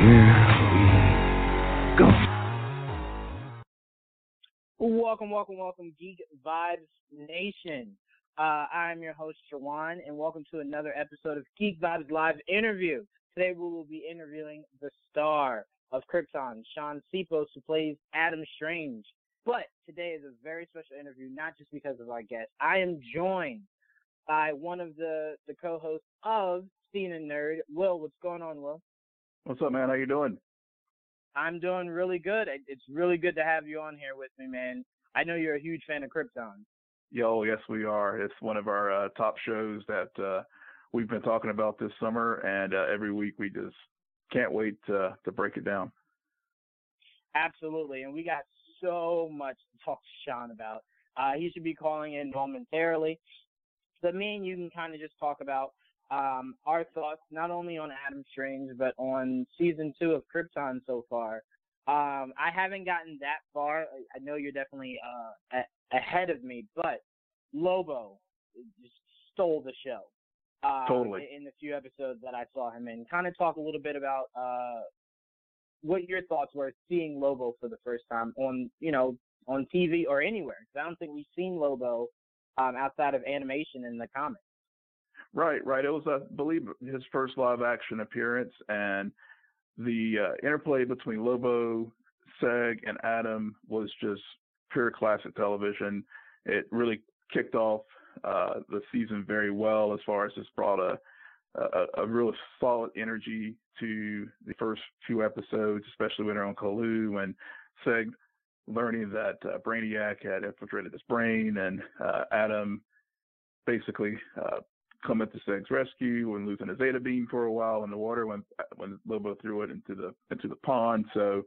Here we go. Welcome, welcome, welcome, Geek Vibes Nation. Uh, I'm your host, Shawan, and welcome to another episode of Geek Vibes Live interview. Today we will be interviewing the star of Krypton, Shaun Sipos, who plays Adam Strange. But today is a very special interview, not just because of our guest. I am joined by one of the, the co-hosts of Scene N Nerd, Will. What's going on, Will? What's up, man? How you doing? I'm doing really good. It's really good to have you on here with me, man. I know you're a huge fan of Krypton. Yo, yes, we are. It's one of our uh, top shows that uh, we've been talking about this summer, and uh, every week we just can't wait to to break it down. Absolutely, and we got so much to talk to Shaun about. Uh, he should be calling in momentarily. But me and you can kind of just talk about um, our thoughts, not only on Adam Strange, but on season two of Krypton so far. Um, I haven't gotten that far. I- know you're definitely uh, a- ahead of me, but Lobo just stole the show. Uh, Totally. In the few episodes that I saw him in, kind of talk a little bit about uh, what your thoughts were seeing Lobo for the first time on, you know, on TV or anywhere. I don't think we've seen Lobo um, outside of animation in the comics. Right, right. It was, I believe, his first live action appearance, and the uh, interplay between Lobo, Seg, and Adam was just pure classic television. It really kicked off uh, the season very well as far as just brought a, a a real solid energy to the first few episodes, especially when they're on Colu and Seg learning that uh, Brainiac had infiltrated his brain, and uh, Adam basically uh, coming to Seg's rescue and losing his Zeta beam for a while in the water when when Lobo threw it into the into the pond. So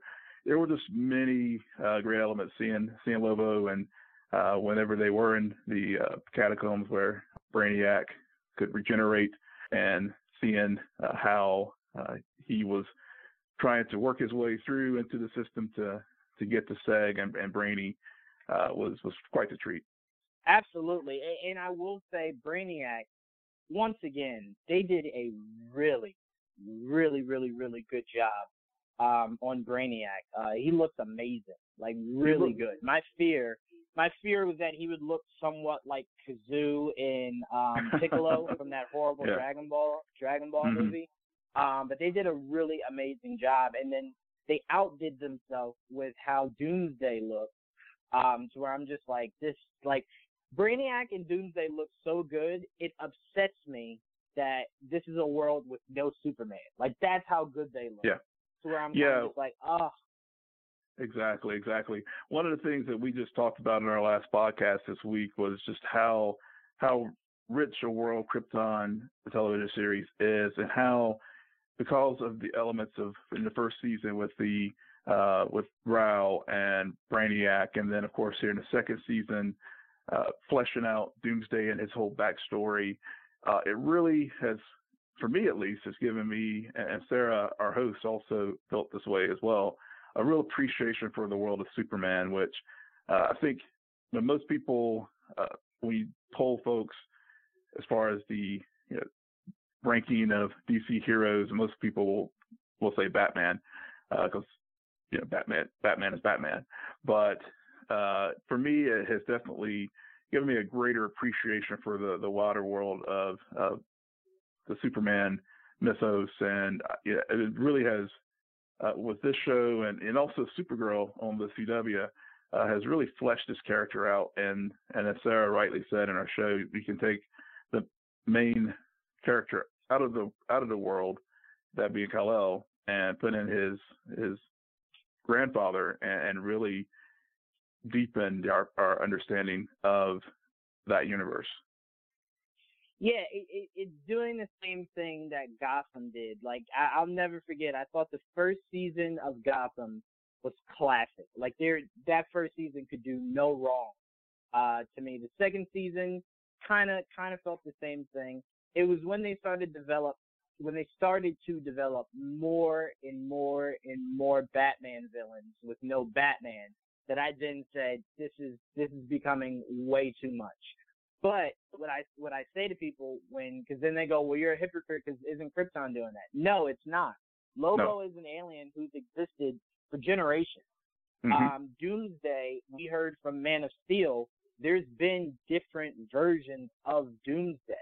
there were just many uh, great elements seeing seeing Lobo and uh, whenever they were in the uh, catacombs where Brainiac could regenerate and seeing uh, how uh, he was trying to work his way through into the system to to get to Seg and, and Brainy uh, was was quite the treat. Absolutely. And I will say, Brainiac, once again, they did a really, really, really, really good job um, on Brainiac. Uh, he looks amazing, like really good. My fear, my fear was that he would look somewhat like Kazoo in um, Piccolo from that horrible Yeah. Dragon Ball Dragon Ball Mhm. movie. Um, but they did a really amazing job, and then they outdid themselves with how Doomsday looked. Um, to where I'm just like this, like Brainiac and Doomsday look so good, it upsets me that this is a world with no Superman. Like that's how good they look. Yeah. To where I'm Yeah. just like, oh, Exactly, exactly. One of the things that we just talked about in our last podcast this week was just how how rich a world Krypton the television series is, and how because of the elements of in the first season with the uh, with Rao and Brainiac, and then of course here in the second season, uh, fleshing out Doomsday and his whole backstory, uh, it really has, for me at least, has given me and Sarah, our host, also felt this way as well a real appreciation for the world of Superman, which uh, I think most people, uh, when you poll folks as far as the you know, ranking of DC heroes, most people will, will say Batman because you know Batman Batman is Batman. But uh, for me, it has definitely given me a greater appreciation for the the wider world of, the Superman mythos, and uh, yeah, it really has uh, with this show and, and also Supergirl on the CW uh, has really fleshed this character out. And, and as Sarah rightly said in our show, we can take the main character out of the out of the world, that being Kal-El, and put in his his grandfather and, and really deepen our, our understanding of that universe. Yeah, it, it, it's doing the same thing that Gotham did. Like I, I'll never forget. I thought the first season of Gotham was classic. Like there, that first season could do no wrong. Uh, to me, the second season kind of kind of felt the same thing. It was when they started develop when they started to develop more and more and more Batman villains with no Batman that I then said this is this is becoming way too much. But what I what I say to people when because then they go, well, you're a hypocrite because isn't Krypton doing that? No, it's not. Lobo no. is an alien who's existed for generations. Mm-hmm. Um, Doomsday, we heard from Man of Steel, there's been different versions of Doomsday.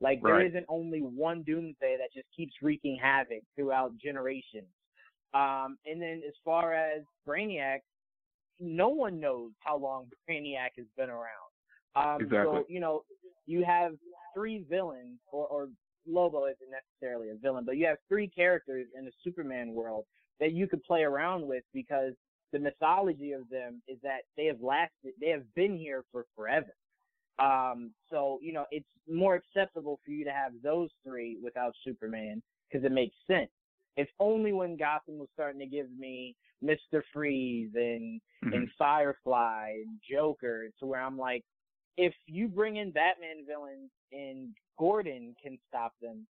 Like right. there isn't only one Doomsday that just keeps wreaking havoc throughout generations. Um, and then as far as Brainiac, no one knows how long Brainiac has been around. Um, exactly. So you know, you have three villains, or, or Lobo isn't necessarily a villain, but you have three characters in the Superman world that you could play around with because the mythology of them is that they have lasted, they have been here for forever. Um, so you know, it's more acceptable for you to have those three without Superman because it makes sense. It's only when Gotham was starting to give me Mister Freeze and mm-hmm. and Firefly and Joker to where I'm like, if you bring in Batman villains and Gordon can stop them,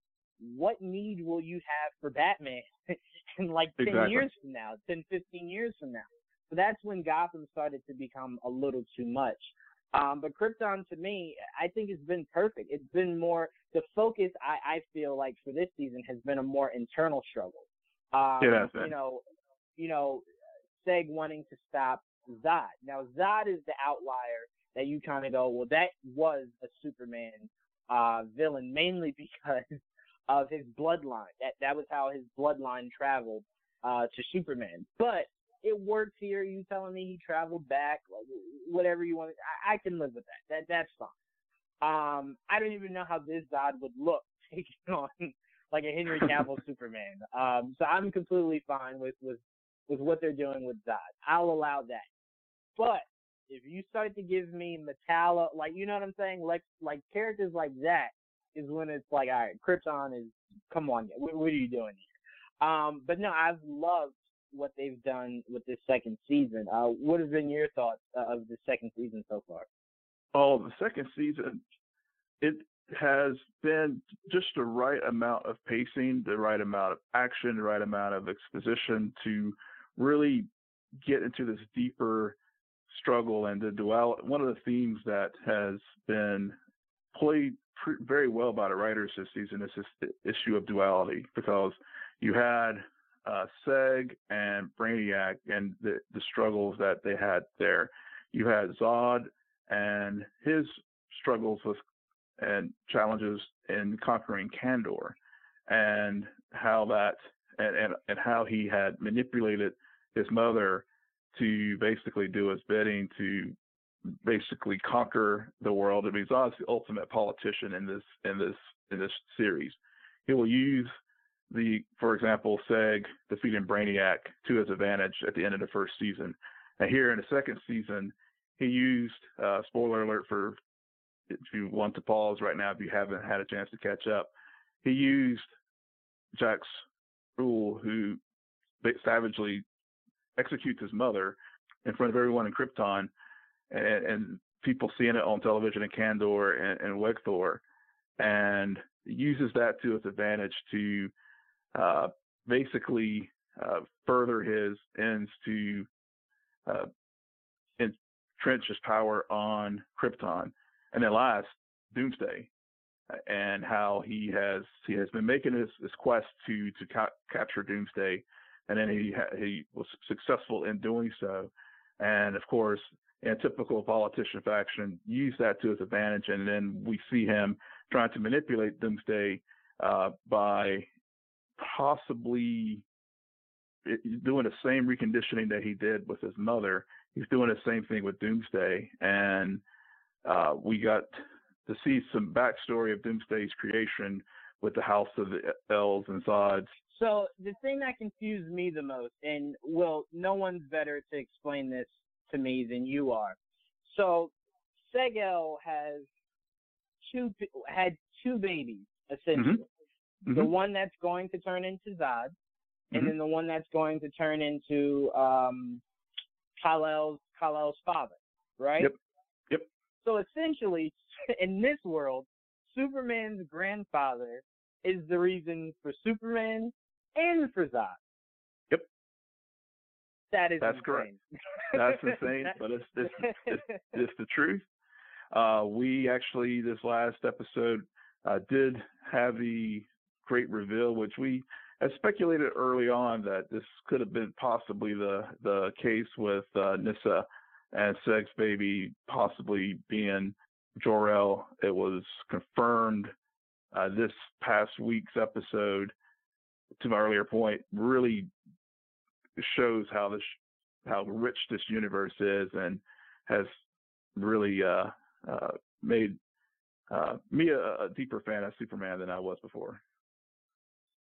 what need will you have for Batman in like 10 exactly. years from now, 10, 15 years from now? So that's when Gotham started to become a little too much. Um, but Krypton to me, I think it's been perfect. It's been more the focus. I, I feel like for this season has been a more internal struggle. Um, yeah, you know, you know, Seg wanting to stop Zod. Now Zod is the outlier that you kind of go, well, that was a Superman uh, villain mainly because of his bloodline. That that was how his bloodline traveled uh, to Superman. But it works here. You telling me he traveled back, whatever you want. I, I can live with that. That that's fine. Um, I don't even know how this Zod would look taking on like a Henry Cavill Superman. Um, so I'm completely fine with with with what they're doing with Zod. I'll allow that. But if you start to give me Metallo, like you know what I'm saying, like like characters like that, is when it's like, all right, Krypton is, come on, what, what are you doing here? Um, but no, I've loved what they've done with this second season. Uh, what have been your thoughts uh, of the second season so far? Oh, the second season, it has been just the right amount of pacing, the right amount of action, the right amount of exposition to really get into this deeper struggle and the dual. One of the themes that has been played very well by the writers this season is this issue of duality because you had uh, Seg and Brainiac and the, the struggles that they had there. You had Zod and his struggles with and challenges in conquering Kandor and how that and, and, and how he had manipulated his mother to basically do his bidding to basically conquer the world. I mean, Zod's the ultimate politician in this in this in this series. He will use the, for example, Seg defeating Brainiac to his advantage at the end of the first season. And here in the second season, he used uh, spoiler alert for if you want to pause right now if you haven't had a chance to catch up. He used Jax-Ur's rule who savagely executes his mother in front of everyone in Krypton and, and people seeing it on television in Kandor and, and Wegthor, and uses that to its advantage to uh, basically uh, further his ends to uh, entrench his power on Krypton. And then last, Doomsday, and how he has he has been making his, his quest to to ca- capture Doomsday, and then he he was successful in doing so. And of course, in typical politician faction, use that to his advantage. And then we see him trying to manipulate Doomsday uh, by possibly doing the same reconditioning that he did with his mother. He's doing the same thing with Doomsday. And uh, we got to see some backstory of Doomsday's creation with the House of the Els and Zods. So the thing that confused me the most, and well, no one's better to explain this to me than you are. So Seg-El has two had two babies essentially. Mm-hmm. The one that's going to turn into Zod, and Mhm. then the one that's going to turn into um, Kal-El's Kal-El's father, right? Yep. Yep. So essentially, in this world, Superman's grandfather is the reason for Superman and for Zod. Yep. That is That's insane. correct. That's insane, but it's it's, it's it's the truth. Uh, we actually this last episode uh, did have the great reveal, which we had speculated early on that this could have been possibly the the case with uh, Nyssa and Seg's Baby possibly being Jor-El. It was confirmed uh, this past week's episode. To my earlier point, really shows how this how rich this universe is and has really uh, uh, made uh, me a, a deeper fan of Superman than I was before.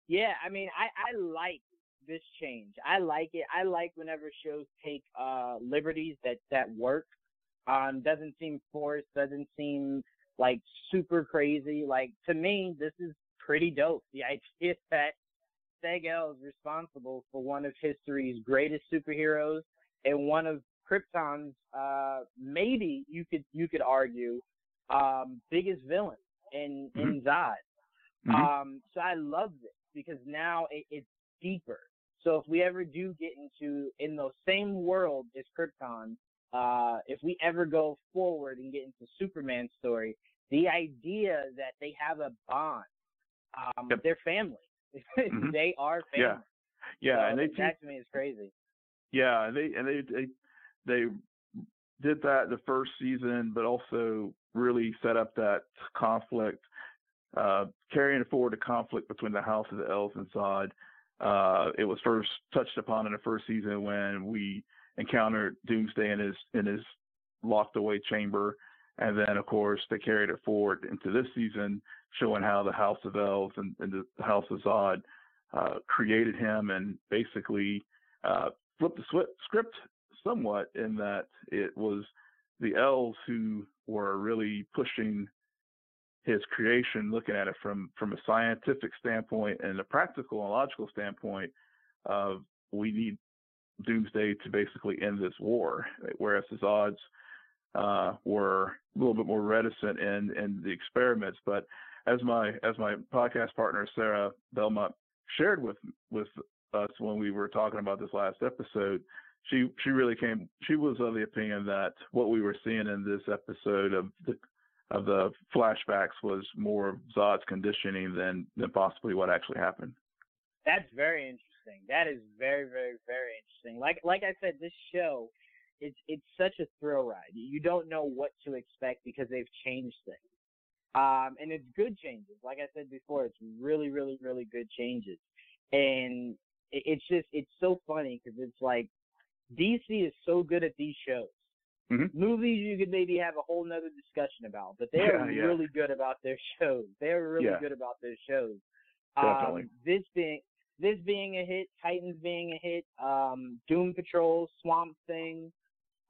Yeah, I mean, I I like this change. I like it. I like whenever shows take uh liberties that that work. Um, doesn't seem forced. Doesn't seem like super crazy. Like to me, this is pretty dope. The idea that Seg-El is responsible for one of history's greatest superheroes and one of Krypton's uh maybe you could you could argue um biggest villain in in Zod. Mhm. Um, so I love this because now it, it's deeper. So if we ever do get into in those same world as Krypton, uh, if we ever go forward and get into Superman's story, the idea that they have a bond, um, Yep. they're family. Mhm. they are family. Yeah. Yeah, So and they teach that to me is crazy. Yeah, and they and they they they did that the first season, but also really set up that conflict, uh, carrying forward the conflict between the House of the Els and. Uh, it was first touched upon in the first season when we encountered Doomsday in his in his locked away chamber, and then of course they carried it forward into this season, showing how the House of Els and, and the House of Zod uh, created him and basically uh, flipped the script somewhat in that it was the Els who were really pushing his creation, looking at it from from a scientific standpoint and a practical and logical standpoint of we need Doomsday to basically end this war, whereas his odds uh, were a little bit more reticent in in the experiments. But as my as my podcast partner Sarah Belmont shared with with us when we were talking about this last episode, she she really came. She was of the opinion that what we were seeing in this episode of the of the flashbacks was more Zod's conditioning than than possibly what actually happened. That's very interesting. That is very, very, very interesting. Like like I said, this show, it's it's such a thrill ride. You don't know what to expect because they've changed things. Um, and it's good changes. Like I said before, it's really, really, really good changes. And it's just it's so funny because it's like DC is so good at these shows. Mhm. Movies you could maybe have a whole nother discussion about, but they Yeah, are yeah. really good about their shows. They are really Yeah. good about their shows. Definitely. Um, this being this being a hit, Titans being a hit, um, Doom Patrol, Swamp Thing,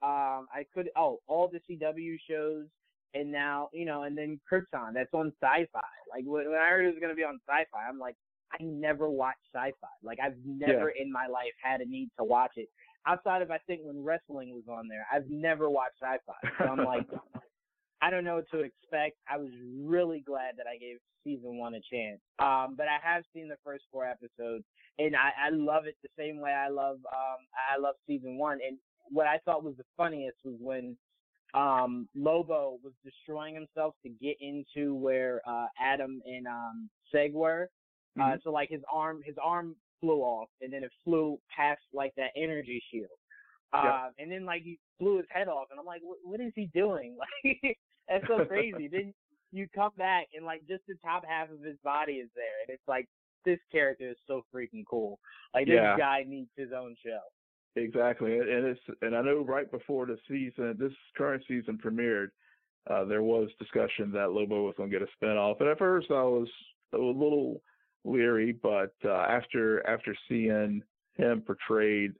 um, I could oh all the CW shows, and now you know, and then Krypton that's on Sci-Fi. Like when, when I heard it was gonna be on Sci-Fi, I'm like, I never watched Sci-Fi. Like I've never in my life had a need to watch it outside of I think when wrestling was on there. I've never watched Sci-Fi, so I'm like. I don't know what to expect. I was really glad that I gave season one a chance. Um, but I have seen the first four episodes, and I, I love it the same way I love um, I love season one. And what I thought was the funniest was when um, Lobo was destroying himself to get into where uh, Adam and um, Seg were. Uh, Mhm. so like his arm, his arm flew off, and then it flew past like that energy shield. Uh, and then like he blew his head off, and I'm like, what, what is he doing? Like that's so crazy. then you come back, and like just the top half of his body is there, and it's like this character is so freaking cool. Like this Yeah. guy needs his own show. Exactly, and it's and I know right before the season, this current season premiered, uh, there was discussion that Lobo was going to get a spinoff, and at first I was a little leery, but uh, after after seeing him portrayed,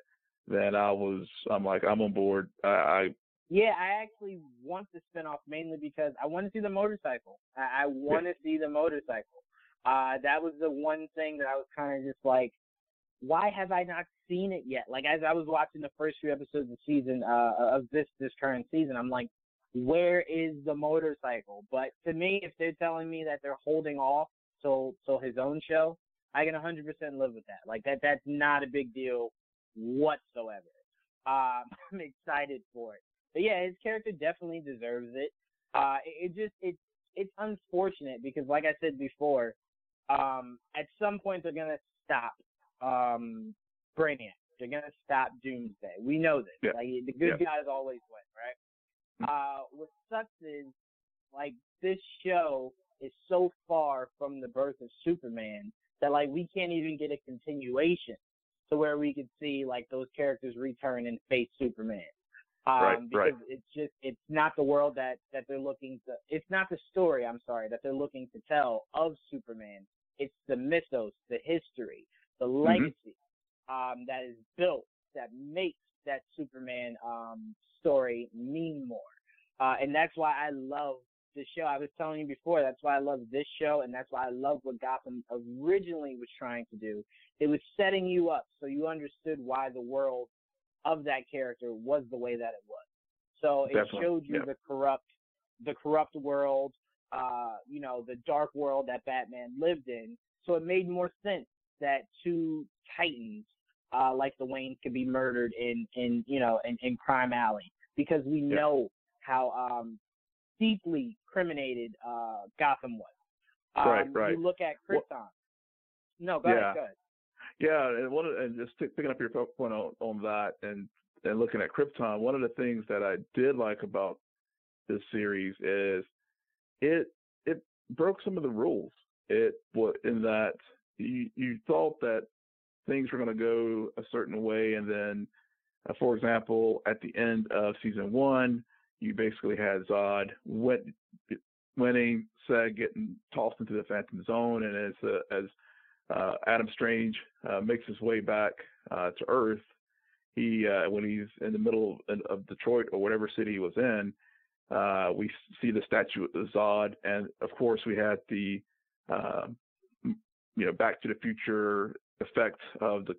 then I was I'm like I'm on board. I, I Yeah, I actually want the spinoff mainly because I want to see the motorcycle. I, I want to see the motorcycle. Uh, that was the one thing that I was kind of just like, why have I not seen it yet? Like as I was watching the first few episodes of season uh, of this this current season, I'm like, where is the motorcycle? But to me, if they're telling me that they're holding off till till his own show, I can 100% live with that. Like that that's not a big deal whatsoever. Um, I'm excited for it. But yeah, his character definitely deserves it. Uh, it, it just it's it's unfortunate because, like I said before, um, at some point they're gonna stop um, Brainiac. They're gonna stop Doomsday. We know this. Yeah. Like the good Yeah. guys always win, right? Uh, what sucks is like this show is so far from the birth of Superman that like we can't even get a continuation to where we could see like those characters return and face Superman. Um, Right, because right. it's just it's not the world that that they're looking to. It's not the story. I'm sorry that they're looking to tell of Superman. It's the mythos, the history, the Mm-hmm. legacy um, that is built that makes that Superman um, story mean more. Uh, and that's why I love the show. I was telling you before, that's why I love this show, and that's why I love what Gotham originally was trying to do. It was setting you up so you understood why the world of that character was the way that it was. So it Definitely, showed you yeah. the corrupt, the corrupt world, uh, you know, the dark world that Batman lived in. So it made more sense that two titans uh, like the Waynes could be murdered in, in you know, in, in Crime Alley because we Yeah. know how um, deeply criminated uh, Gotham was. Um, Right, right. You look at Well- Krypton. no, go Yeah. ahead, go ahead. Yeah, and one and just t- picking up your point on, on that, and and looking at Krypton, one of the things that I did like about this series is it it broke some of the rules. It in that you you thought that things were going to go a certain way, and then, uh, for example, at the end of season one, you basically had Zod win, winning, getting tossed into the Phantom Zone, and as uh, as uh, Adam Strange uh, makes his way back uh, to Earth, he uh, when he's in the middle of, of Detroit or whatever city he was in, uh, we see the statue of Zod, and of course we had the you know Back to the Future effect of the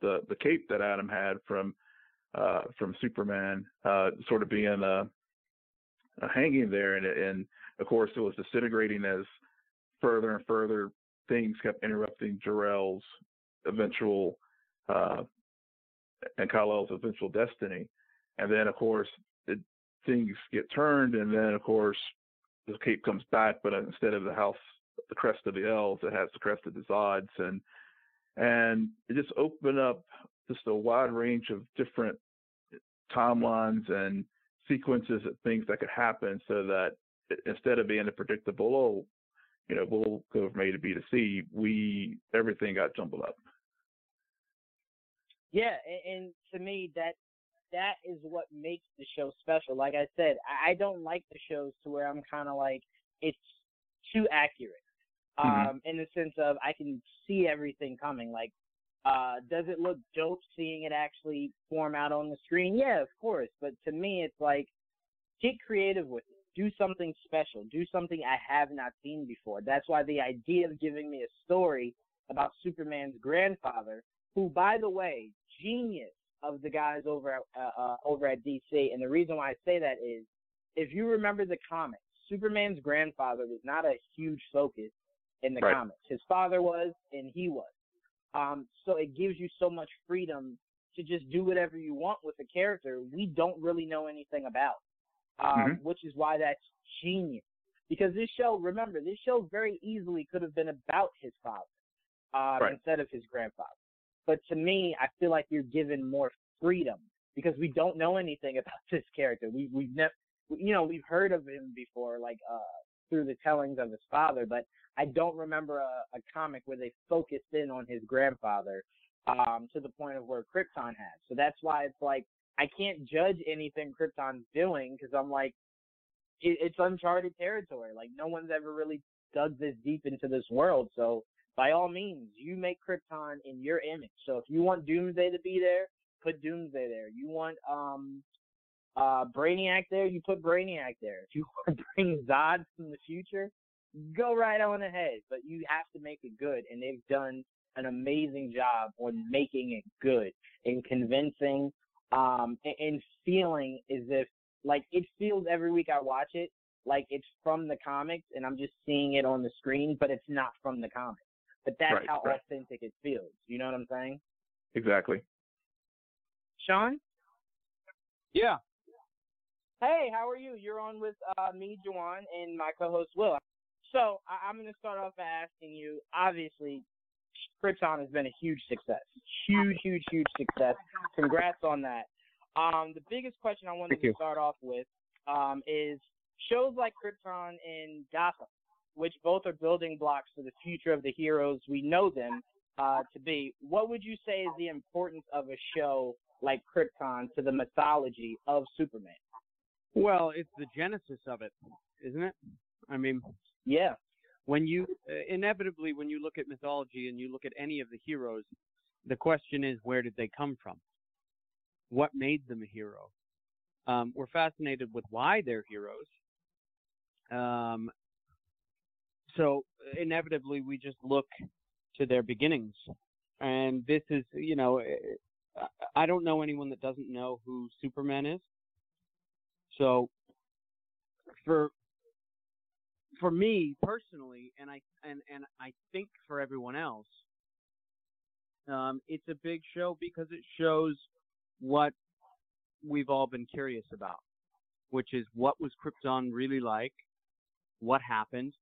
the, the cape that Adam had from from Superman, sort of being uh, uh, hanging there, and and of course it was disintegrating as further and further things kept interrupting Jor-El's eventual uh, and Kal-El's eventual destiny. And then, of course, it, things get turned, and then, of course, the cape comes back, but instead of the house, the crest of the Els, it has the crest of the Zods, and and it just opened up just a wide range of different timelines and sequences of things that could happen, so that instead of being a predictable, oh, you know, we'll go from A to B to C. We everything got jumbled up. Yeah, and, to me, that that is what makes the show special. Like I said, I, I don't like the shows to where I'm kind of like it's too accurate. Mhm. Um, in the sense of I can see everything coming. Like, uh, does it look dope seeing it actually form out on the screen? Yeah, of course. But to me, it's like get creative with it. Do something special. Do something I have not seen before. That's why the idea of giving me a story about Superman's grandfather, who, by the way, genius of the guys over at uh, uh, over at DC. And the reason why I say that is, if you remember the comics, Superman's grandfather was not a huge focus in the Right. comics. His father was, and he was. Um, so it gives you so much freedom to just do whatever you want with a character we don't really know anything about. Um, Mhm. which is why that's genius. Because this show, remember, this show very easily could have been about his father um, Right. instead of his grandfather. But to me, I feel like you're given more freedom because we don't know anything about this character. We we've never, you know, we've heard of him before, like uh, through the tellings of his father, but I don't remember a, a comic where they focused in on his grandfather um, to the point of where Krypton has. So that's why it's like I can't judge anything Krypton's doing because I'm like, it, it's uncharted territory. Like no one's ever really dug this deep into this world. So by all means, you make Krypton in your image. So if you want Doomsday to be there, put Doomsday there. You want um uh, Brainiac there, you put Brainiac there. If you want to bring Zod from the future, go right on ahead. But you have to make it good, and they've done an amazing job on making it good and convincing um and, and feeling as if like it feels every week I watch it like it's from the comics and I'm just seeing it on the screen, but it's not from the comics. But that's Right, how right. authentic it feels. You know what I'm saying? Exactly. Shaun? Yeah. Hey, how are you? You're on with uh, me, Juwan, and my co-host Will. So I- I'm going to start off by asking you. Obviously, Krypton has been a huge success, huge, huge, huge success. Congrats on that. Um, the biggest question I wanted Thank to you. start off with um, is shows like Krypton and Gotham, which both are building blocks for the future of the heroes we know them uh, to be. What would you say is the importance of a show like Krypton to the mythology of Superman? Well, it's the genesis of it, isn't it? I mean, Yeah. when you uh, inevitably when you look at mythology and you look at any of the heroes, the question is where did they come from? What made them a hero? Um, we're fascinated with why they're heroes. Um, so inevitably we just look to their beginnings, and this is you know I don't know anyone that doesn't know who Superman is. So for for me personally, and I and and I think for everyone else, um, it's a big show because it shows what we've all been curious about, which is what was Krypton really like, what happened,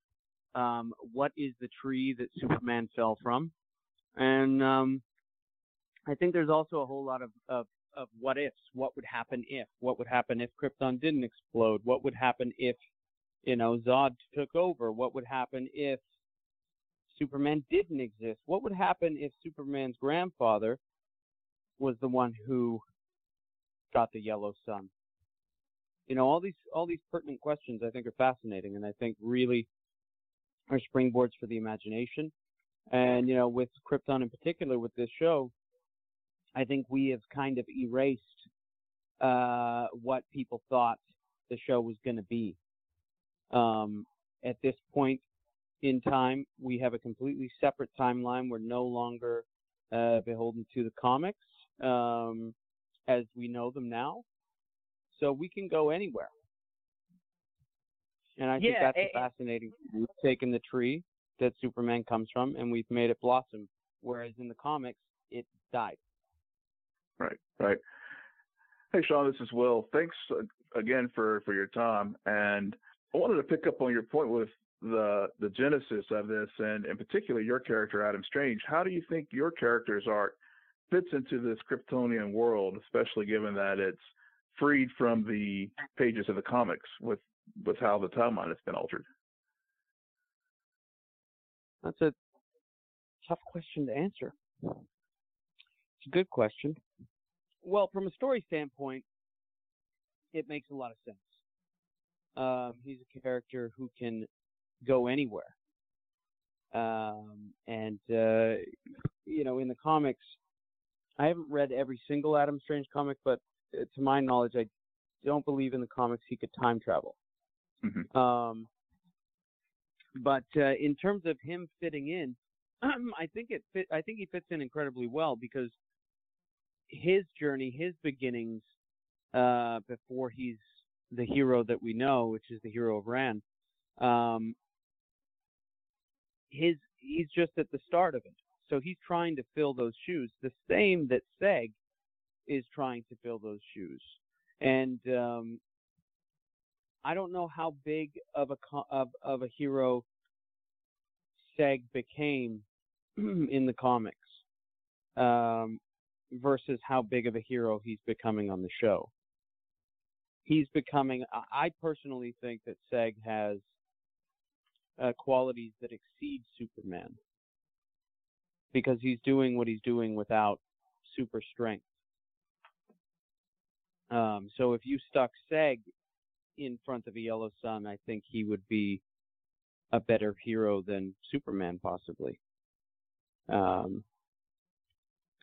um, what is the tree that Superman fell from, and um, I think there's also a whole lot of, of of what ifs. What would happen if? What would happen if Krypton didn't explode? What would happen if you know, Zod took over? What would happen if Superman didn't exist? What would happen if Superman's grandfather was the one who got the yellow sun? You know, all these all these pertinent questions I think are fascinating and I think really are springboards for the imagination. And, you know, with Krypton in particular with this show, I think we have kind of erased uh what people thought the show was going to be. Um, at this point in time, we have a completely separate timeline. We're no longer uh, beholden to the comics um, as we know them now. So we can go anywhere. And I think that's a- fascinating. We've taken the tree that Superman comes from and we've made it blossom, whereas in the comics, it died. Right, right. Hey, Shaun, this is Will. Thanks uh, again for for your time. And I wanted to pick up on your point with the the genesis of this, and in particular your character Adam Strange. How do you think your character's arc fits into this Kryptonian world, especially given that it's freed from the pages of the comics with with how the timeline has been altered? That's a tough question to answer. It's a good question. Well, from a story standpoint, it makes a lot of sense. Um, he's a character who can go anywhere. Um, and, uh, you know, in the comics, I haven't read every single Adam Strange comic, but uh, to my knowledge, I don't believe in the comics he could time travel. Mhm. Um, but uh, in terms of him fitting in, I think it fit. I think he fits in incredibly well because his journey, his beginnings, uh, before he's the hero that we know, which is the hero of Rann, um, his he's just at the start of it. So he's trying to fill those shoes, the same that Seg is trying to fill those shoes. And um, I don't know how big of a of of a hero Seg became in the comics um, versus how big of a hero he's becoming on the show. He's becoming. I- personally think that Seg has uh, qualities that exceed Superman because he's doing what he's doing without super strength. Um, so if you stuck Seg in front of a yellow sun, I think he would be a better hero than Superman, possibly. Um,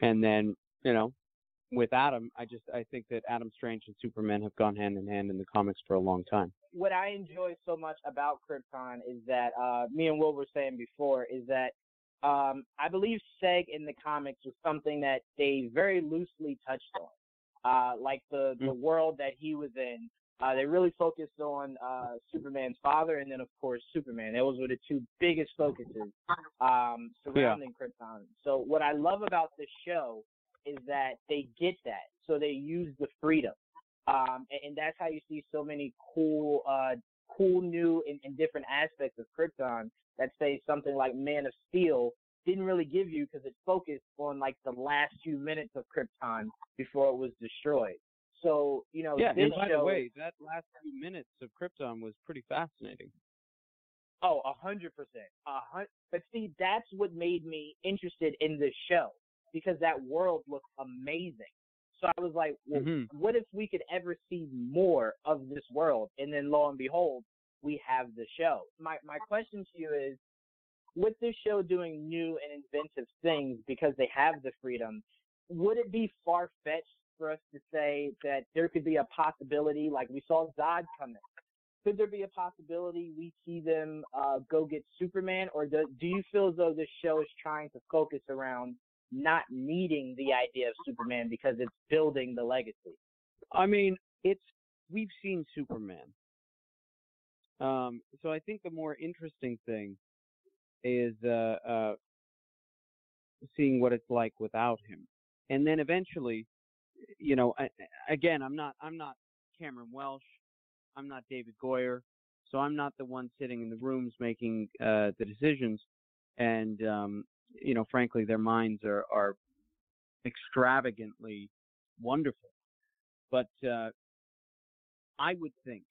and then, you know, with Adam, I just I think that Adam Strange and Superman have gone hand in hand in the comics for a long time. What I enjoy so much about Krypton is that uh, me and Will were saying before is that um, I believe Seg in the comics was something that they very loosely touched on, uh, like the the Mm. world that he was in. Uh, they really focused on uh, Superman's father, and then of course Superman. Those were the two biggest focuses um, surrounding Krypton. So what I love about this show is that they get that. So they use the freedom, um, and, and that's how you see so many cool, uh, cool new and, and different aspects of Krypton that say something like Man of Steel didn't really give you because it focused on like the last few minutes of Krypton before it was destroyed. So you know, yeah, and by show, the way, that last few minutes of Krypton was pretty fascinating. Oh, a hundred percent. But see, that's what made me interested in this show because that world looked amazing. So I was like, well, Mhm. what if we could ever see more of this world? And then lo and behold, we have the show. My my question to you is, with this show doing new and inventive things because they have the freedom, would it be far fetched for us to say that there could be a possibility, like we saw Zod coming? Could there be a possibility we see them uh, go get Superman, or do, do you feel as though this show is trying to focus around not needing the idea of Superman because it's building the legacy? I mean, it's we've seen Superman. Um, so I think the more interesting thing is uh, uh, seeing what it's like without him, and then eventually, you know, I, again, I'm not I'm not Cameron Welsh, I'm not David Goyer, so I'm not the one sitting in the rooms making uh, the decisions, and um, you know, frankly, their minds are are extravagantly wonderful, but uh, I would think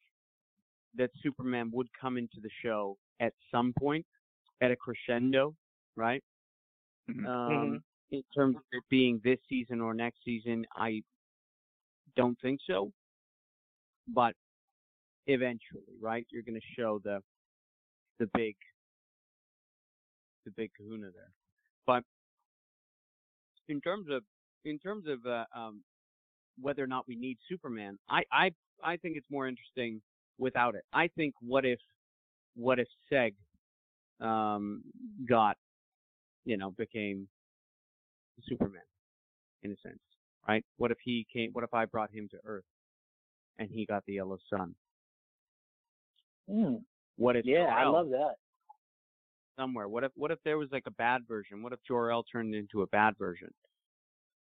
that Superman would come into the show at some point, at a crescendo, right? Mhm. Um, In terms of it being this season or next season, I don't think so. But eventually, right? You're going to show the the big the big Kahuna there. But in terms of in terms of uh, um, whether or not we need Superman, I, I I think it's more interesting without it. I think what if what if Seg um, got you know became Superman in a sense, right? What if he came? What if I brought him to Earth and he got the yellow sun? What if Yeah, I love that. Somewhere? What if what if there was like a bad version? What if Jor-El turned into a bad version?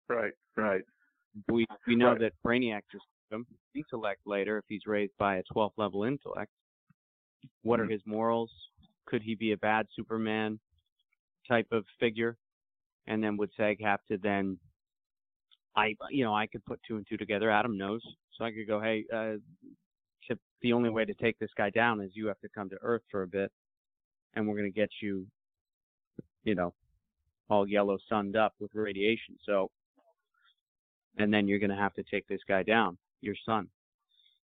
Right, right. We we know Right. that Brainiac just intellect later if he's raised by a 12th level intellect. What are Mhm. his morals? Could he be a bad Superman type of figure? And then would Seg have to then I you know I could put two and two together. Adam knows, so I could go, hey, uh, Chip, the only way to take this guy down is you have to come to Earth for a bit, and we're gonna get you, you know, all yellow sunned up with radiation. So and then you're going to have to take this guy down, your son.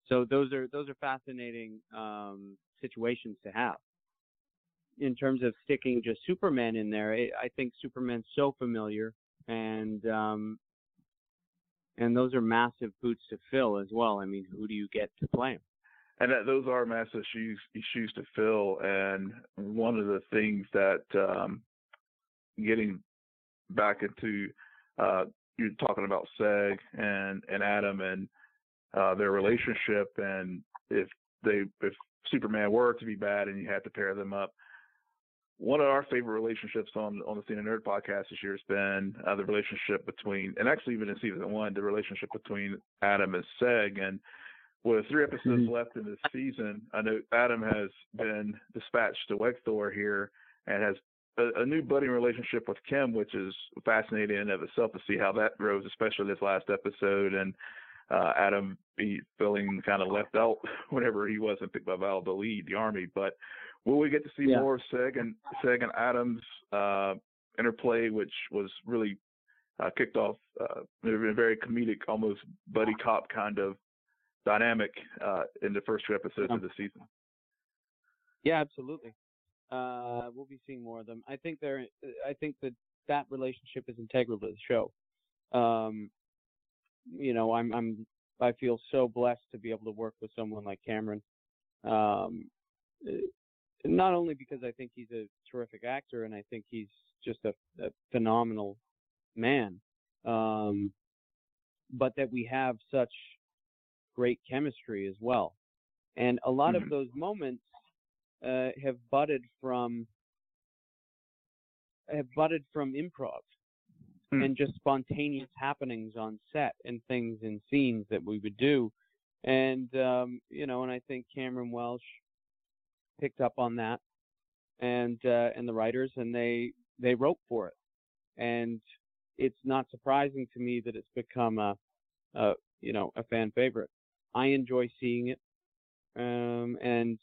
So those are those are fascinating um, situations to have. In terms of sticking just Superman in there, I I think Superman's so familiar, and um, and those are massive boots to fill as well. I mean, who do you get to play him? And that those are massive shoes to fill. And one of the things that um, getting back into uh, you're talking about Seg and and Adam and uh, their relationship, and if they if Superman were to be bad and you had to pair them up. One of our favorite relationships on on the Scene Nerd podcast this year has been uh, the relationship between, and actually even in season one, the relationship between Adam and Seg. And with three episodes Mhm. left in this season, I know Adam has been dispatched to Wegthor here and has a, a new budding relationship with Kim, which is fascinating in and of itself to see how that grows, especially this last episode. And uh, Adam be feeling kind of left out whenever he wasn't picked by Val to lead the army. But will we get to see Yeah. more of Seg and Seg and Adams uh, interplay, which was really uh, kicked off uh, in a very comedic, almost buddy cop kind of dynamic uh, in the first two episodes of the season. Yeah, absolutely. Uh, we'll be seeing more of them. I think they're. I think that that relationship is integral to the show. Um, you know, I'm I'm I feel so blessed to be able to work with someone like Cameron. Um, eh, not only because I think he's a terrific actor and I think he's just a, a phenomenal man, um, but that we have such great chemistry as well. And a lot Mhm. of those moments uh, have budded from have budded from improv Hmm. and just spontaneous happenings on set and things and scenes that we would do. And um, you know, and I think Cameron Welsh picked up on that and uh, and the writers and they they wrote for it. And it's not surprising to me that it's become a, a you know a fan favorite. I enjoy seeing it, um, and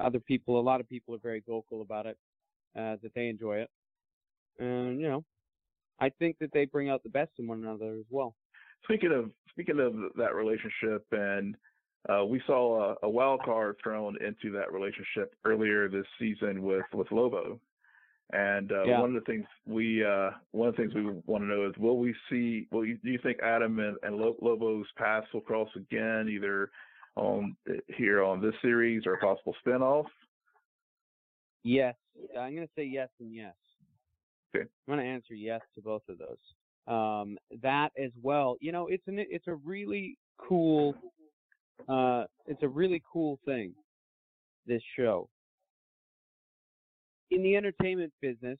other people, a lot of people are very vocal about it, uh, that they enjoy it, and you know, I think that they bring out the best in one another as well. Speaking of speaking of that relationship, and uh, we saw a, a wild card thrown into that relationship earlier this season with with Lobo. And uh, Yeah. one of the things we uh, one of the things we want to know is will we see? Will you, do you think Adam and, and Lobo's paths will cross again, either on here on this series or a possible spinoff? Yes, I'm going to say yes and yes. Okay. I'm going to answer yes to both of those. Um, that as well. You know, it's an it's a really cool, uh, it's a really cool thing. This show. In the entertainment business,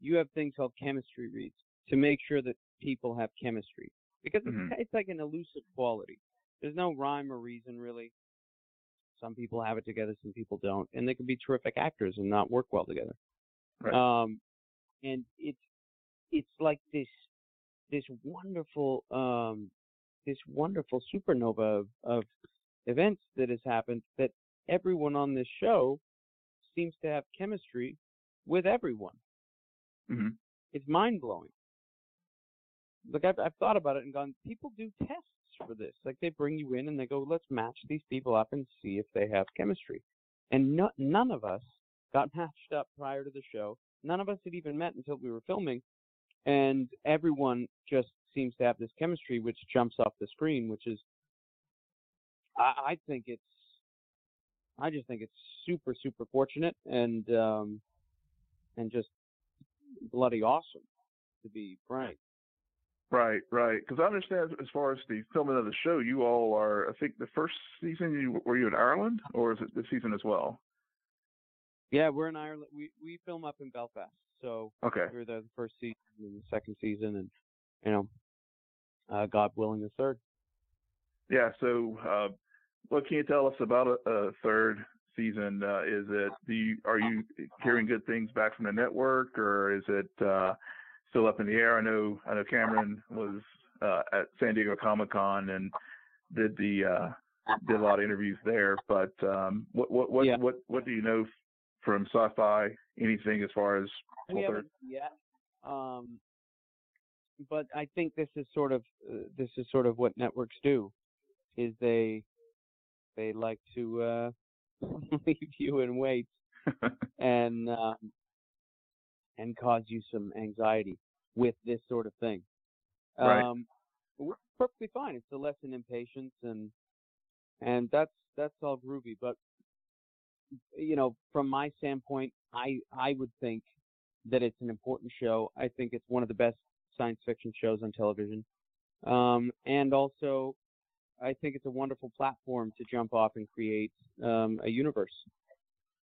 you have things called chemistry reads to make sure that people have chemistry because it's, Mhm. it's like an elusive quality. There's no rhyme or reason really. Some people have it together, some people don't, and they can be terrific actors and not work well together. Right. Um, and it's it's like this this wonderful um, this wonderful supernova of, of events that has happened that everyone on this show seems to have chemistry with everyone. Mhm. It's mind blowing. Like I've, I've thought about it and gone, people do tests for this. Like they bring you in and they go, let's match these people up and see if they have chemistry. And no, none of us got matched up prior to the show. None of us had even met until we were filming, and everyone just seems to have this chemistry, which jumps off the screen, which is, I, I think it's, I just think it's super super fortunate and um, and just bloody awesome, to be frank. Right, right. Because I understand as far as the filming of the show, you all are. I think the first season you were you in Ireland, or is it this season as well? Yeah, we're in Ireland. We we film up in Belfast, so Okay. we were there the first season and the second season, and you know, uh, God willing, the third. Yeah. So, uh, what can you tell us about a, a third season? Uh, is it do you are you hearing good things back from the network, or is it uh, still up in the air? I know I know Cameron was uh, at San Diego Comic Con and did the uh, did a lot of interviews there. But um, what what what Yeah. what what do you know from Syfy? Anything as far as We third? haven't yet, um, but I think this is sort of uh, this is sort of what networks do, is they they like to uh, leave you in wait and um, and cause you some anxiety with this sort of thing. Right. Um, we're perfectly fine. It's a lesson in patience, and and that's that's all groovy. But you know, from my standpoint, I I would think that it's an important show. I think it's one of the best science fiction shows on television, um, and also I think it's a wonderful platform to jump off and create um, a universe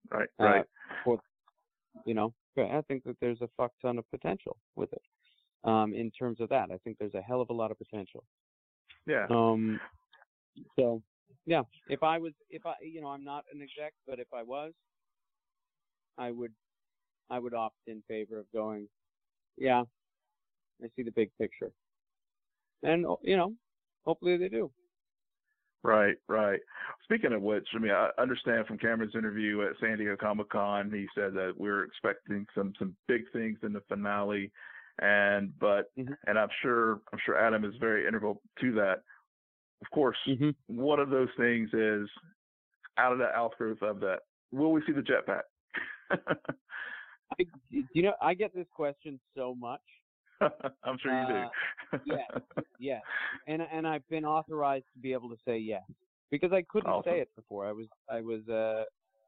Right. uh, Right. for you know I think that there's a fuck ton of potential with it um in terms of that I think there's a hell of a lot of potential yeah. um so yeah if I was if I you know I'm not an exec but if I was I would I would opt in favor of going yeah I see the big picture and you know hopefully they do Right, right. Speaking of which, I mean, I understand from Cameron's interview at San Diego Comic Con, he said that we're expecting some some big things in the finale, and but Mhm. and I'm sure I'm sure Adam is very integral to that. Of course, mm-hmm. one of those things is out of that outgrowth of that. Will we see the jetpack? I, you know, I get this question so much, I'm sure you Uh, do. yes, yes, and and I've been authorized to be able to say yes because I couldn't Awesome. say it before. I was I was uh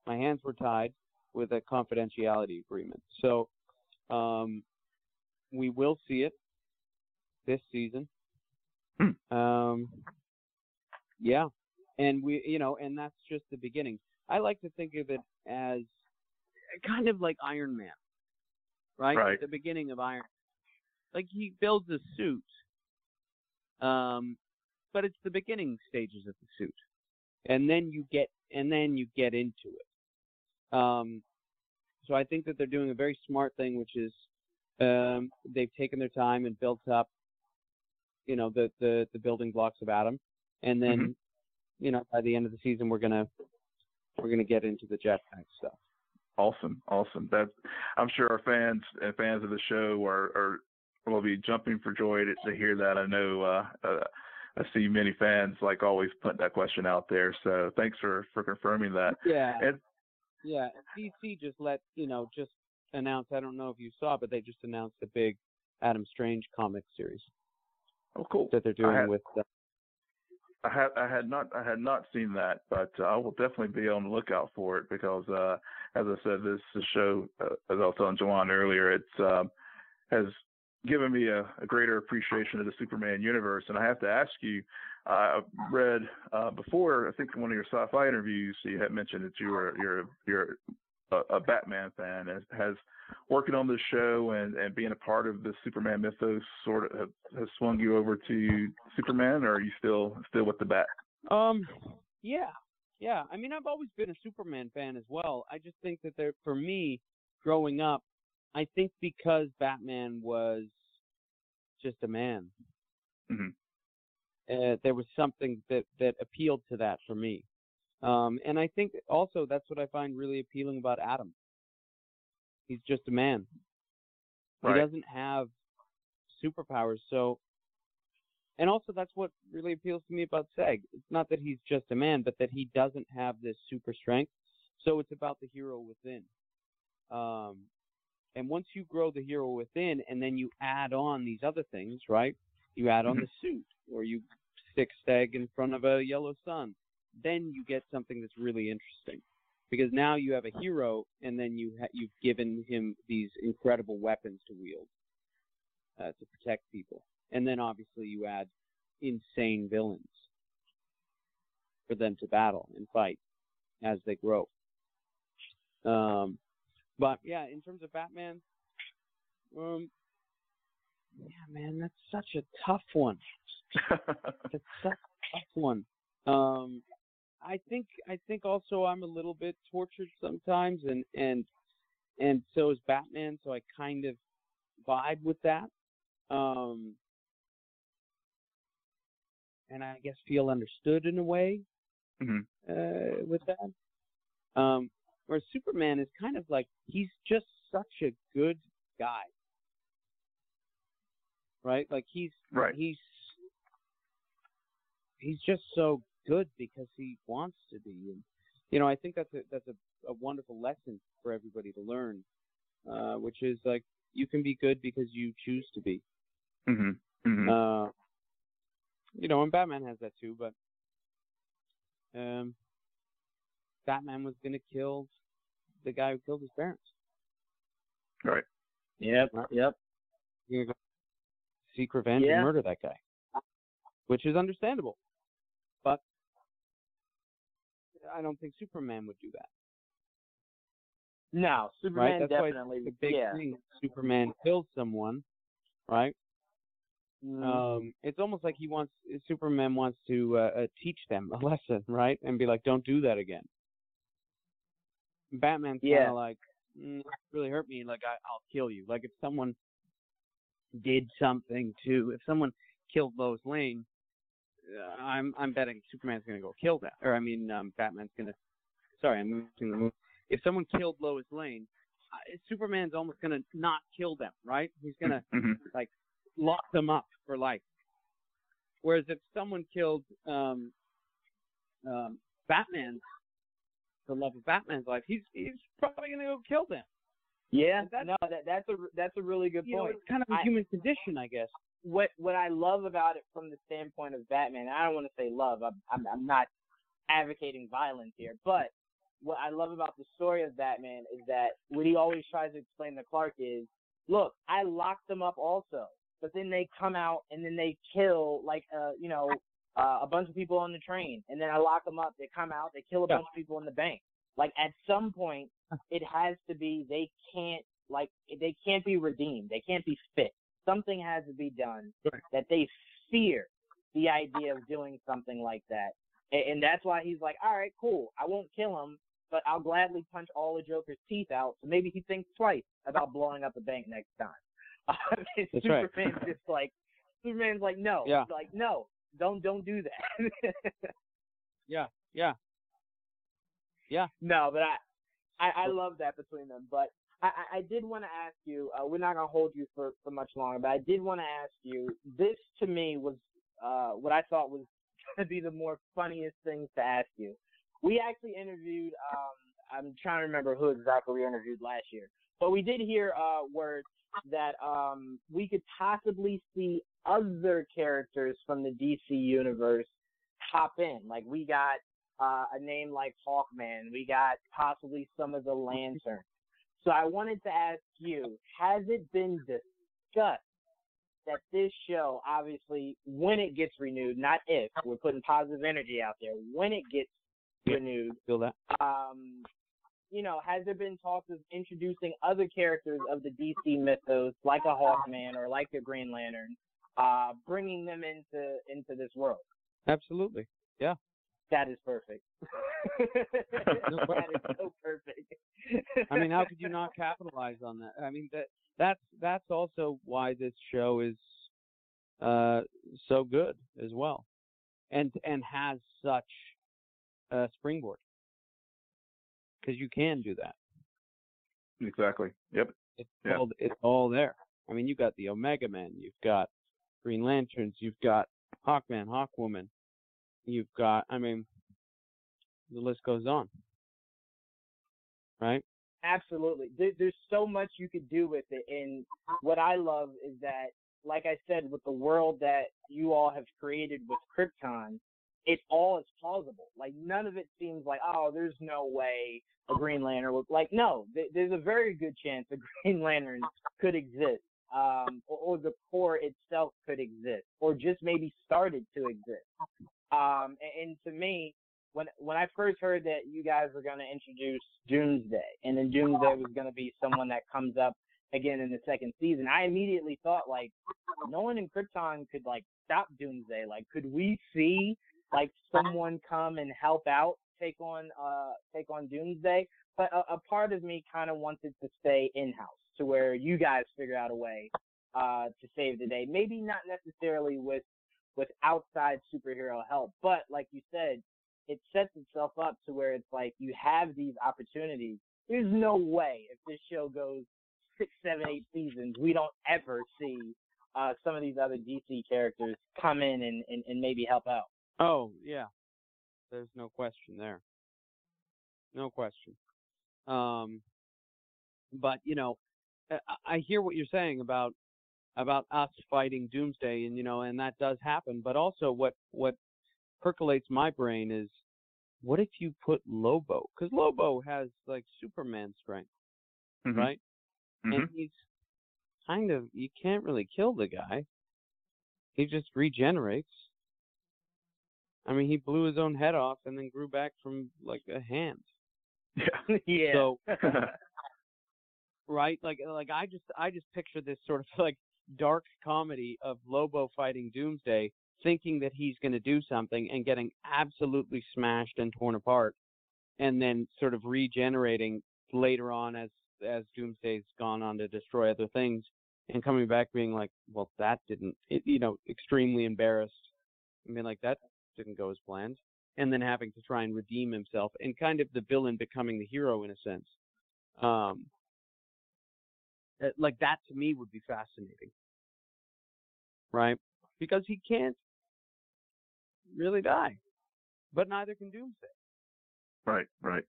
my hands were tied with a confidentiality agreement. So um we will see it this season. Hmm. Um yeah. And we you know, and that's just the beginning. I like to think of it as kind of like Iron Man. Right? Right. The beginning of Iron like he builds a suit. Um but it's the beginning stages of the suit. And then you get and then you get into it. Um so I think that they're doing a very smart thing which is um they've taken their time and built up you know the the, the building blocks of Adam and then Mhm. you know by the end of the season we're going to we're going to get into the jetpack stuff. Awesome, awesome. That I'm sure our fans and fans of the show are, are will be jumping for joy to, to hear that. I know uh, uh, I see many fans like always put that question out there. So thanks for for confirming that. Yeah. And Yeah, DC just let you know just announced. I don't know if you saw, but they just announced a big Adam Strange comic series oh, cool. that they're doing had- with. Uh, I had I had not I had not seen that, but uh, I will definitely be on the lookout for it because, uh, as I said, this, this show, uh, as I was telling Jawan earlier, it's um, has given me a, a greater appreciation of the Superman universe. And I have to ask you, I read uh, before I think in one of your sci-fi interviews you had mentioned that you were you're you're a, a Batman fan and has working on this show and, and being a part of the Superman mythos sort of have, has swung you over to Superman, or are you still still with the Bat? um, yeah, yeah. I mean, I've always been a Superman fan as well. I just think that there, for me, growing up, I think because Batman was just a man, Mhm. uh, there was something that that appealed to that for me. Um, and I think also that's what I find really appealing about Adam. He's just a man. Right. He doesn't have superpowers, so and also that's what really appeals to me about Seg. It's not that he's just a man, but that he doesn't have this super strength. So it's about the hero within. Um, and once you grow the hero within, and then you add on these other things, right? You add on Mhm. the suit, or you stick Seg in front of a yellow sun. Then you get something that's really interesting, because now you have a hero, and then you ha- you've given him these incredible weapons to wield uh, to protect people, and then obviously you add insane villains for them to battle and fight as they grow. Um, but yeah, in terms of Batman, um, yeah, man, that's such a tough one. That's such a tough one. Um, I think I think also I'm a little bit tortured sometimes, and and and so is Batman. So I kind of vibe with that, um, and I guess feel understood in a way Mhm. uh, with that. Um, whereas Superman is kind of like he's just such a good guy, right? Like he's Right. he's he's just so good because he wants to be, and you know I think that's a that's a, a wonderful lesson for everybody to learn, uh, which is like you can be good because you choose to be. hmm hmm Uh, you know, and Batman has that too, but um, Batman was gonna kill the guy who killed his parents. right. Yep. Right. Yep. You're gonna go seek revenge and murder that guy, which is understandable. But I don't think Superman would do that, No, right? Superman That's why definitely. the big yeah. thing. Superman kills someone, right? Mhm. Um, it's almost like he wants Superman wants to uh, uh, teach them a lesson, right? And be like, "Don't do that again." Batman's kind of like, mm, really hurt me. Like, I, I'll kill you." Like, if someone did something to, if someone killed Lois Lane, uh, I'm I'm betting Superman's gonna go kill that, or I mean, um, Batman's gonna. Sorry, I'm missing the move. If someone killed Lois Lane, uh, Superman's almost gonna not kill them, right? He's gonna hmm like lock them up for life. Whereas if someone killed um, um, Batman, the love of Batman's life, he's he's probably gonna go kill them. Yeah, That's- no, that that's a that's a really good You know, point. it's kind of a I- human condition, I guess. what what I love about it from the standpoint of Batman, I don't want to say love. I'm, I'm I'm not advocating violence here, but what I love about the story of Batman is that what he always tries to explain to Clark is, look, I locked them up also, but then they come out and then they kill like uh you know uh, a bunch of people on the train, and then I lock them up. They come out, they kill a Yeah. bunch of people in the bank. Like at some point, it has to be they can't like they can't be redeemed. They can't be fixed something has to be done Right. that they fear the idea of doing something like that. And, and that's why he's like, all right, cool. I won't kill him, but I'll gladly punch all the Joker's teeth out. So maybe he thinks twice about blowing up a bank next time. and That's right. Superman's just like, Superman's like, no, Yeah. like no, don't don't do that. Yeah, yeah. Yeah. No, but I, I, I love that between them. But I, I did want to ask you. Uh, we're not gonna hold you for for much longer, but I did want to ask you. This to me was uh what I thought was gonna be the more funniest things to ask you. We actually interviewed. Um, I'm trying to remember who exactly we interviewed last year, but we did hear uh words that um we could possibly see other characters from the DC universe hop in. Like we got uh, a name like Hawkman. We got possibly some of the Lanterns. So I wanted to ask you, has it been discussed that this show, obviously, when it gets renewed, not if, we're putting positive energy out there, when it gets renewed, Feel that? um, you know, has there been talks of introducing other characters of the DC mythos, like a Hawkman or like a Green Lantern, uh, bringing them into into this world? Absolutely. Yeah. That is perfect. that is so perfect. I mean, how could you not capitalize on that? I mean, that that's that's also why this show is uh so good as well, and and has such a springboard because you can do that. Exactly. Yep. It's Yeah. all it's all there. I mean, you've got the Omega Men, you've got Green Lanterns, you've got Hawkman, Hawkwoman, you've got. I mean, the list goes on. Right? Absolutely. There's so much you could do with it. And what I love is that, like I said, with the world that you all have created with Krypton, it all is plausible. Like none of it seems like, oh, there's no way a Green Lantern would like. No, th- there's a very good chance a Green Lantern could exist, um, or, or the Corps itself could exist, or just maybe started to exist. Um, and, and to me, when when I first heard that you guys were going to introduce Doomsday, and then Doomsday was going to be someone that comes up again in the second season, I immediately thought like, no one in Krypton could like stop Doomsday. Like, could we see like someone come and help out, take on uh take on Doomsday? But a, a part of me kind of wanted to stay in house to where you guys figure out a way uh to save the day. Maybe not necessarily with with outside superhero help, but like you said, it sets itself up to where it's like you have these opportunities. There's no way if this show goes six, seven, eight seasons, we don't ever see uh, some of these other DC characters come in and, and, and maybe help out. Oh yeah, there's no question there. No question. Um, but you know, I, I hear what you're saying about about us fighting Doomsday, and you know, and that does happen. But also, what what percolates my brain is, what if you put Lobo? Because Lobo has like Superman strength, Mhm. right? Mhm. And he's kind of you can't really kill the guy. He just regenerates. I mean, he blew his own head off and then grew back from like a hand. Yeah. yeah. So right, like like I just I just picture this sort of like dark comedy of Lobo fighting Doomsday, thinking that he's going to do something and getting absolutely smashed and torn apart, and then sort of regenerating later on as as Doomsday's gone on to destroy other things, and coming back being like, well, that didn't, it, you know, extremely embarrassed. I mean, like that didn't go as planned, and then having to try and redeem himself, and kind of the villain becoming the hero in a sense. Um, uh, Uh, like that to me would be fascinating, right? Because he can't really die, but neither can Doomsday, right. Right.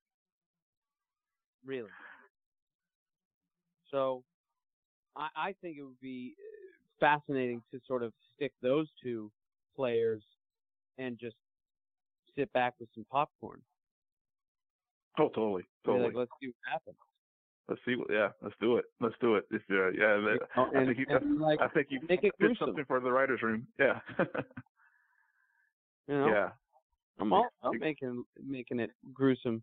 really. So I, I think it would be uh, fascinating to sort of stick those two players and just sit back with some popcorn. Oh, totally, totally. Like, let's see what happens. Let's see. what- Yeah, let's do it. Let's do it. If, uh, yeah, that, know, I think you. and, like, I think you make it did something for the writers' room. Yeah. you know, yeah. I'm all I'm making making it gruesome.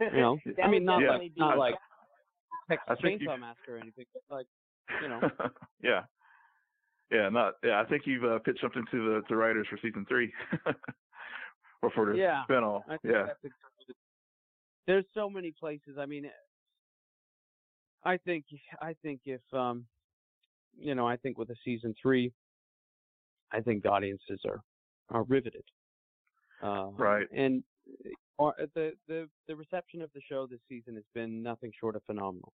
You know, I mean, not Yeah. like not like Texas I think you- Chainsaw Massacre or anything, but like you know, yeah. Yeah, not yeah. I think you've uh, pitched something to the to writers for season three, or for the Yeah, spinoff. I think Yeah, that's there's so many places. I mean, I think I think if um, you know, I think with a season three, I think audiences are are riveted. Uh, Right. And or the the the reception of the show this season has been nothing short of phenomenal.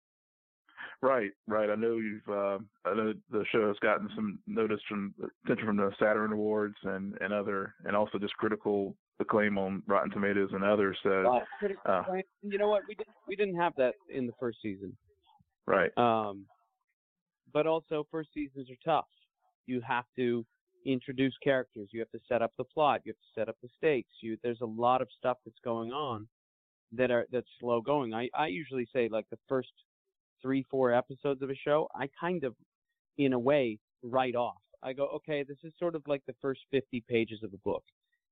right, right. I know you've. Uh, I know the show has gotten some notice from attention from the Saturn Awards and and other, and also just critical acclaim on Rotten Tomatoes and others. So uh, you know what? We didn't we didn't have that in the first season. right, Um, but also, first seasons are tough. You have to introduce characters. You have to set up the plot. You have to set up the stakes. You there's a lot of stuff that's going on that are that's slow going. I I usually say like the first three four episodes of a show, I kind of in a way write off. I go, okay, this is sort of like the first 50 pages of a book.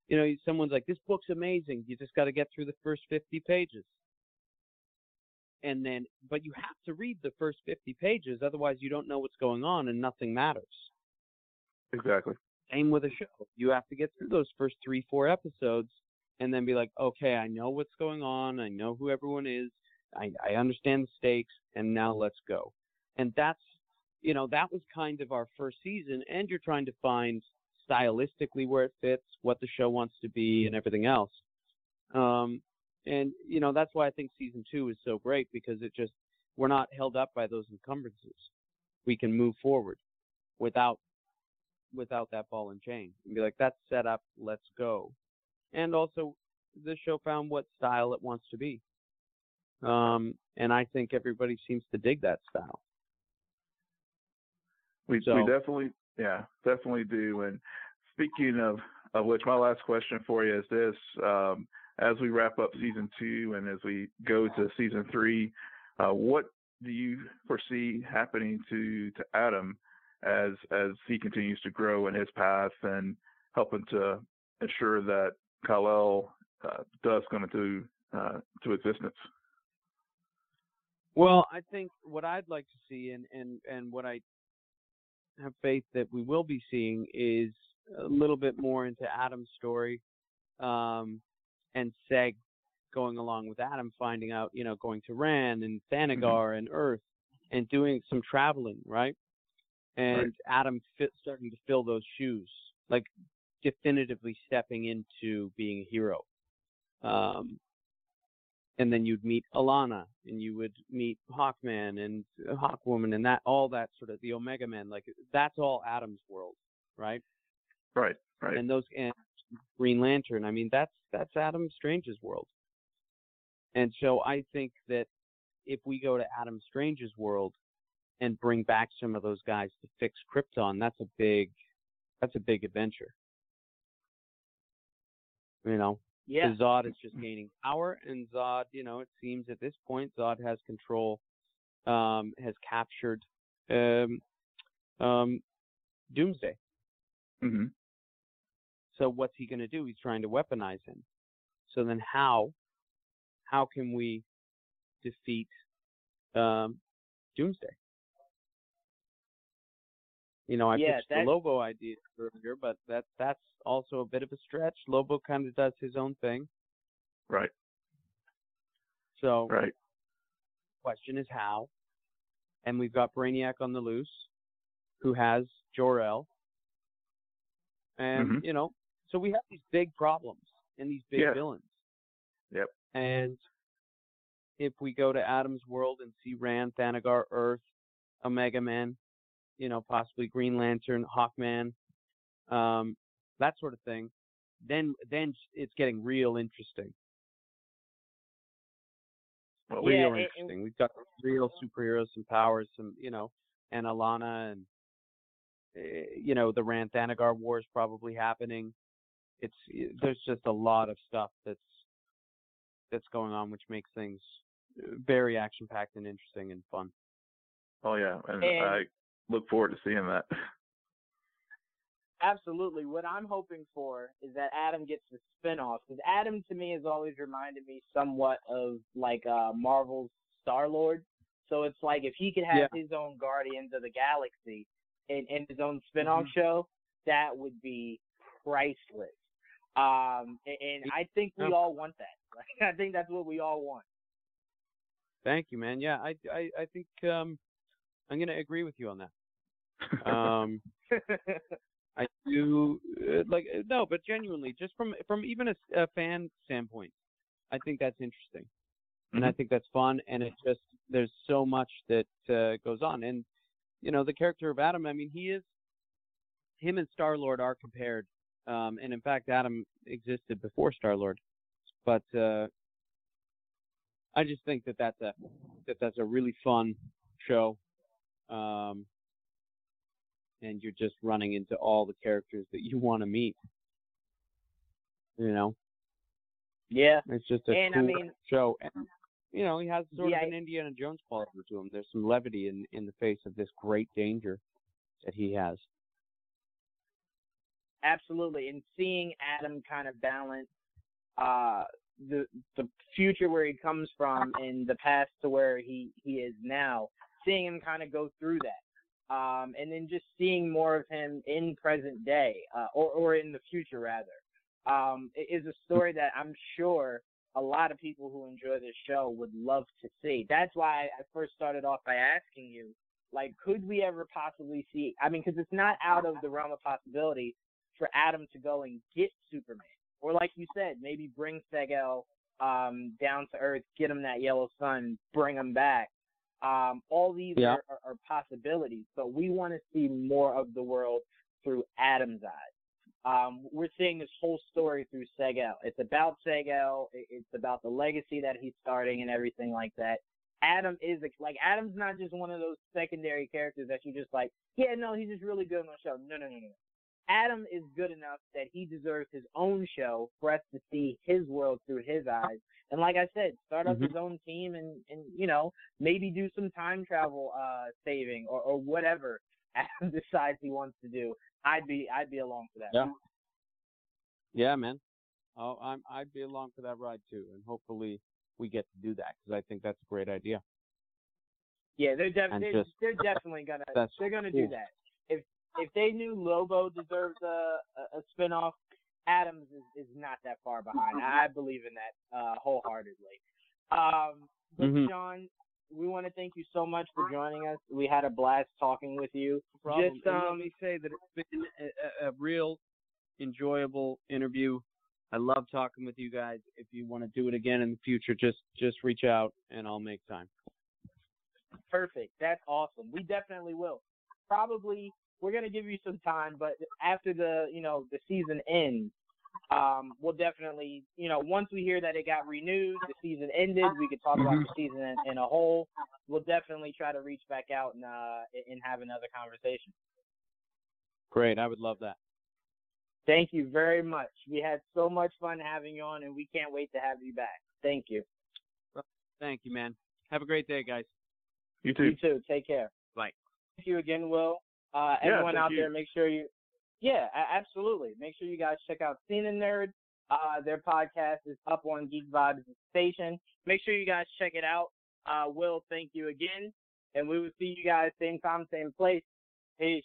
You know, someone's like, this book's amazing. You just got to get through the first 50 pages. And then but you have to read the first 50 pages otherwise you don't know what's going on and nothing matters. Exactly. same with a show. You have to get through those first 3 4 episodes and then be like okay i know what's going on. I know who everyone is. I i understand the stakes and now let's go. And that's you know that was kind of our first season and you're trying to find stylistically where it fits what the show wants to be and everything else um and you know that's why I think season two is so great because it just we're not held up by those encumbrances. We can move forward without without that ball and chain and be like that's set up, let's go. And also the show found what style it wants to be. Um and I think everybody seems to dig that style. We So- we definitely yeah definitely do. And speaking of of which, my last question for you is this: um, as we wrap up season two and as we go to season three, uh, what do you foresee happening to to Adam as as he continues to grow in his path and helping to ensure that Kal-El uh, does come into uh, to existence? Well, I think what I'd like to see and, and, and what I have faith that we will be seeing is a little bit more into Adam's story um, and Seg going along with Adam, finding out, you know, going to Rann and Thanagar and Earth and doing some traveling, right? And Right. Adam fit, starting to fill those shoes, like definitively stepping into being a hero. Um, and then you'd meet Alanna, and you would meet Hawkman and uh, Hawkwoman, and that all that sort of the Omega Men, like that's all Adam's world, right? Right, right. And those and Green Lantern, I mean that's that's Adam Strange's world. And so I think that if we go to Adam Strange's world and bring back some of those guys to fix Krypton, that's a big that's a big adventure. You know, Yeah. Zod is just gaining power, and Zod, you know, it seems at this point Zod has control, um, has captured um, um, Doomsday. hmm So what's he going to do? He's trying to weaponize him. So then how how can we defeat um, Doomsday? You know, I Yeah, pitched that- the Lobo idea earlier, but that that's also a bit of a stretch. Lobo kind of does his own thing. Right, So right. question is how. And we've got Brainiac on the loose, who has Jor-El. And, Mhm. you know, so we have these big problems and these big Yeah. villains. Yep. And if we go to Adam's world and see Rann, Thanagar, Earth, Omega Man, you know, possibly Green Lantern, Hawkman, um, that sort of thing, then then it's getting real interesting. Well, real Yeah, it- interesting. We've got real superheroes, some powers, some you know, and Alanna and eh, you know the Rann Thanagar War is probably happening. It's eh, there's just a lot of stuff that's that's going on, which makes things eh, very action packed and interesting and fun. Oh yeah, and, And- I look forward to seeing that. Absolutely. What I'm hoping for is that Adam gets the spinoff because Adam to me has always reminded me somewhat of like uh Marvel's Star Lord. So it's like if he could have his own Guardians of the Galaxy and, and his own spinoff Mm-hmm. show, that would be priceless. Um, and, and I think we all want that. Like, I think that's what we all want. Thank you, man. Yeah, I I, I think um, I'm gonna agree with you on that. Um, I do uh, like uh, no, but genuinely, just from from even a fan standpoint, I think that's interesting, and I think that's fun, and it just there's so much that uh, goes on, and you know the character of Adam. I mean, he is him and Star Lord are compared, um, and in fact, Adam existed before Star Lord, but uh, I just think that that's a that that's a really fun show. Um, and you're just running into all the characters that you want to meet. You know, yeah. it's just a And, I cool mean- show. And you know, he has sort Yeah, of an Indiana Jones quality to him. There's some levity in in the face of this great danger that he has. Absolutely, and seeing Adam kind of balance uh, the the future where he comes from and the past to where he he is now, seeing him kind of go through that, um, and then just seeing more of him in present day uh, or or in the future rather, um, is a story that I'm sure a lot of people who enjoy this show would love to see. That's why I first started off by asking you, like, could we ever possibly see? I mean, because it's not out of the realm of possibility for Adam to go and get Superman, or like you said, maybe bring Seg-El um, down to Earth, get him that yellow sun, bring him back. Um, all these Yeah. are, are, are possibilities, but we want to see more of the world through Adam's eyes. Um, we're seeing this whole story through Seg-El. It's about Seg-El. It's about the legacy that he's starting and everything like that. Adam is like Adam's not just one of those secondary characters that you just like. Yeah, no, he's just really good on the show. No, no, no, no. Adam is good enough that he deserves his own show for us to see his world through his eyes. And like I said, start up Mhm. his own team and, and you know, maybe do some time travel uh saving or, or whatever Adam decides he wants to do. I'd be I'd be along for that. Yeah. Yeah, man. Oh, I'm I'd be along for that ride too, and hopefully we get to do that because I think that's a great idea. Yeah, they're def- they're, just- they're definitely gonna they're gonna do that. If if they knew Lobo deserves a a, a spinoff, Adams is, is not that far behind. I believe in that uh, wholeheartedly. Um, but Mhm. Shaun, we want to thank you so much for joining us. We had a blast talking with you. problem. Just and let um, me say that it's been a, a, a real enjoyable interview. I love talking with you guys. If you want to do it again in the future, just just reach out and I'll make time. Perfect. That's awesome. We definitely will. Probably we're gonna give you some time, but after the you know the season ends, um, we'll definitely you know once we hear that it got renewed, the season ended, we could talk about the season in, in a whole. We'll definitely try to reach back out and uh and have another conversation. Great, I would love that. Thank you very much. We had so much fun having you on, and we can't wait to have you back. Thank you. Thank you, man. Have a great day, guys. You too. You too. Take care. Bye. Thank you again, Will. Uh, Yeah, everyone out you. there, make sure you. Yeah, absolutely. Make sure you guys check out Scene N Nerd. Uh, their podcast is up on Geek Vibes Nation. Make sure you guys check it out. Uh, Will, thank you again, and we will see you guys same time, same place. Peace.